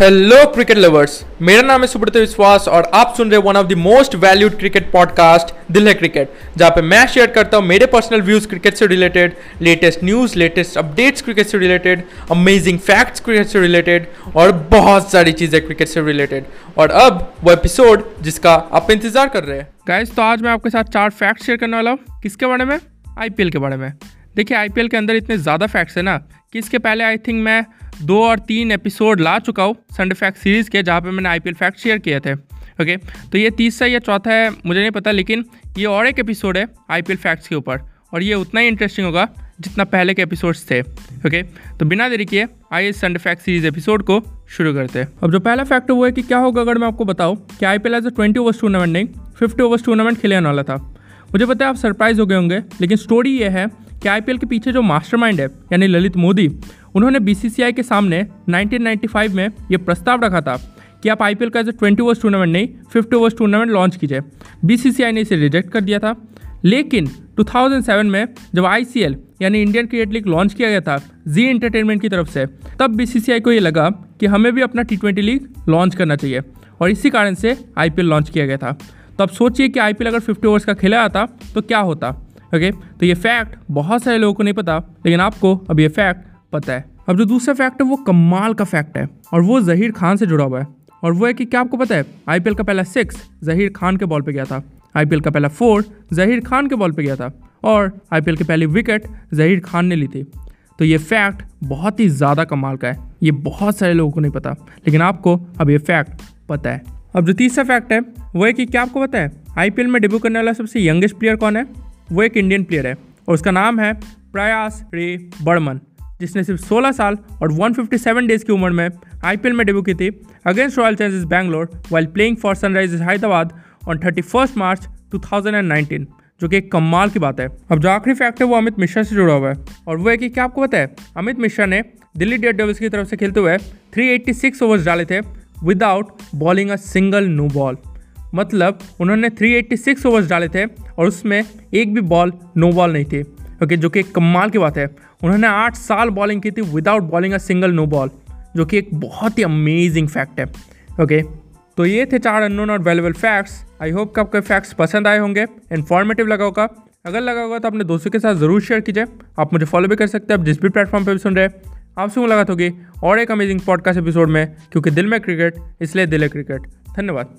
Hello cricket lovers मेरा नाम है सुब्रत विश्वास और आप सुन रहे one of the most valued cricket podcast दिल है क्रिकेट जहाँ पे मैं शेयर करता हूँ मेरे पर्सनल व्यूज़ क्रिकेट से related latest news latest updates cricket से रिलेटेड अमेजिंग फैक्ट्स क्रिकेट से रिलेटेड और बहुत सारी चीज़ें क्रिकेट से रिलेटेड और अब वो एपिसोड जिसका आप इंतज़ार कर रहे हैं। गाइज़ तो आज मैं आपके साथ चार फैक्ट शेयर करने वाला हूँ। किसके बारे में? आईपीएल के बारे में। देखिए आईपीएल के अंदर इतने ज़्यादा फैक्ट्स है ना कि इसके पहले आई थिंक मैं दो और तीन एपिसोड ला चुका हूँ संडे फैक्ट सीरीज़ के, जहाँ पे मैंने आई फैक्ट शेयर किए थे। ओके तो ये तीसरा या चौथा है, मुझे नहीं पता, लेकिन ये और एक एपिसोड है आईपीएल फैक्ट्स के ऊपर, और ये उतना ही इंटरेस्टिंग होगा जितना पहले के एपिसोड्स थे। ओके तो बिना देरी किए, आइए संडे फैक्ट सीरीज़ एपिसोड को शुरू करते हैं। अब जो पहला फैक्ट वो है कि क्या होगा, अगर मैं आपको बताऊँ कि I P L as a twenty overs tournament नहीं फिफ्टी ओवर्स टूर्नामेंट खेलने वाला था। मुझे पता है आप सरप्राइज़ हो गए होंगे, लेकिन स्टोरी ये है कि IPL के पीछे जो मास्टरमाइंड है, यानी ललित मोदी, उन्होंने बीसीसीआई के सामने 1995 में ये प्रस्ताव रखा था कि आप आईपीएल का एज ट्वेंटी ओवर्स टूर्नामेंट नहीं, फिफ्टी ओवर्स टूर्नामेंट लॉन्च कीजिए। बी ने इसे रिजेक्ट कर दिया था। लेकिन 2007 में जब आईसीएल यानी इंडियन क्रिकेट लीग लॉन्च किया गया था जी एंटरटेनमेंट की तरफ़ से, तब बीसीसीआई को ये लगा कि हमें भी अपना टी लीग लॉन्च करना चाहिए, और इसी कारण से आईपीएल लॉन्च किया गया था। तो अब सोचिए कि आईपीएल अगर फिफ्टी ओवर्स का खेला जाता तो क्या होता? ओके तो ये फैक्ट बहुत सारे लोगों को नहीं पता, लेकिन आपको अब ये फैक्ट पता है। अब जो दूसरा फैक्ट है, वो कमाल का फैक्ट है, और वो जहीर खान से जुड़ा हुआ है। और वो है कि क्या आपको पता है आईपीएल का पहला सिक्स जहीर खान के बॉल पे गया था। आईपीएल का पहला फोर जहीर खान के बॉल पे गया था। और आईपीएल की पहली विकेट जहीर खान ने ली थी। तो ये फैक्ट बहुत ही ज़्यादा कमाल का है। ये बहुत सारे लोगों को नहीं पता, लेकिन आपको अब ये फैक्ट पता है। अब जो तीसरा फैक्ट है, वो है कि क्या आपको पता है आईपीएल में डेब्यू करने वाला सबसे यंगेस्ट प्लेयर कौन है? वो एक इंडियन प्लेयर है और उसका नाम है प्रयास रे बर्मन, जिसने सिर्फ़ 16 साल और 157 डेज़ की उम्र में आईपीएल में डेब्यू की थी against royal challengers Bangalore while playing for sunrisers Hyderabad on thirty March 2019 जो कि एक कमाल की बात है। अब जो आखिरी फैक्ट है वो अमित मिश्रा से जुड़ा हुआ है और वो है कि क्या आपको पता है, अमित मिश्रा ने दिल्ली डेयर डेविल्स की तरफ़ से खेलते हुए 386 ओवर्स डाले थे without bowling a single no ball मतलब उन्होंने 386 ओवर्स डाले थे और उसमें एक भी बॉल नो बॉल नहीं थी। ओके जो कि एक कमाल की बात है। उन्होंने आठ साल बॉलिंग की थी without bowling a single no ball जो कि एक बहुत ही अमेजिंग फैक्ट है। ओके तो ये थे चार अननोन और वैल्यूबल फैक्ट्स आई होप कि आपको फैक्ट्स पसंद आए होंगे। इन्फॉर्मेटिव लगा होगा। अगर लगा होगा तो अपने दोस्तों के साथ ज़रूर शेयर कीजिए। आप मुझे फॉलो भी कर सकते हैं। आप जिस भी प्लेटफॉर्म पर भी सुन रहे हैं, आपसे मुलाकात होगी और एक अमेजिंग पॉडकास्ट एपिसोड में, क्योंकि दिल में क्रिकेट इसलिए दिल है क्रिकेट धन्यवाद।